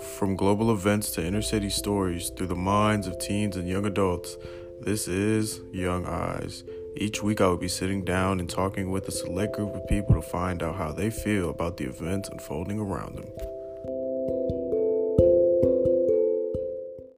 From global events to inner city stories through the minds of teens and young adults, this is Young Eyes. Each week, I will be sitting down and talking with a select group of people to find out how they feel about the events unfolding around them.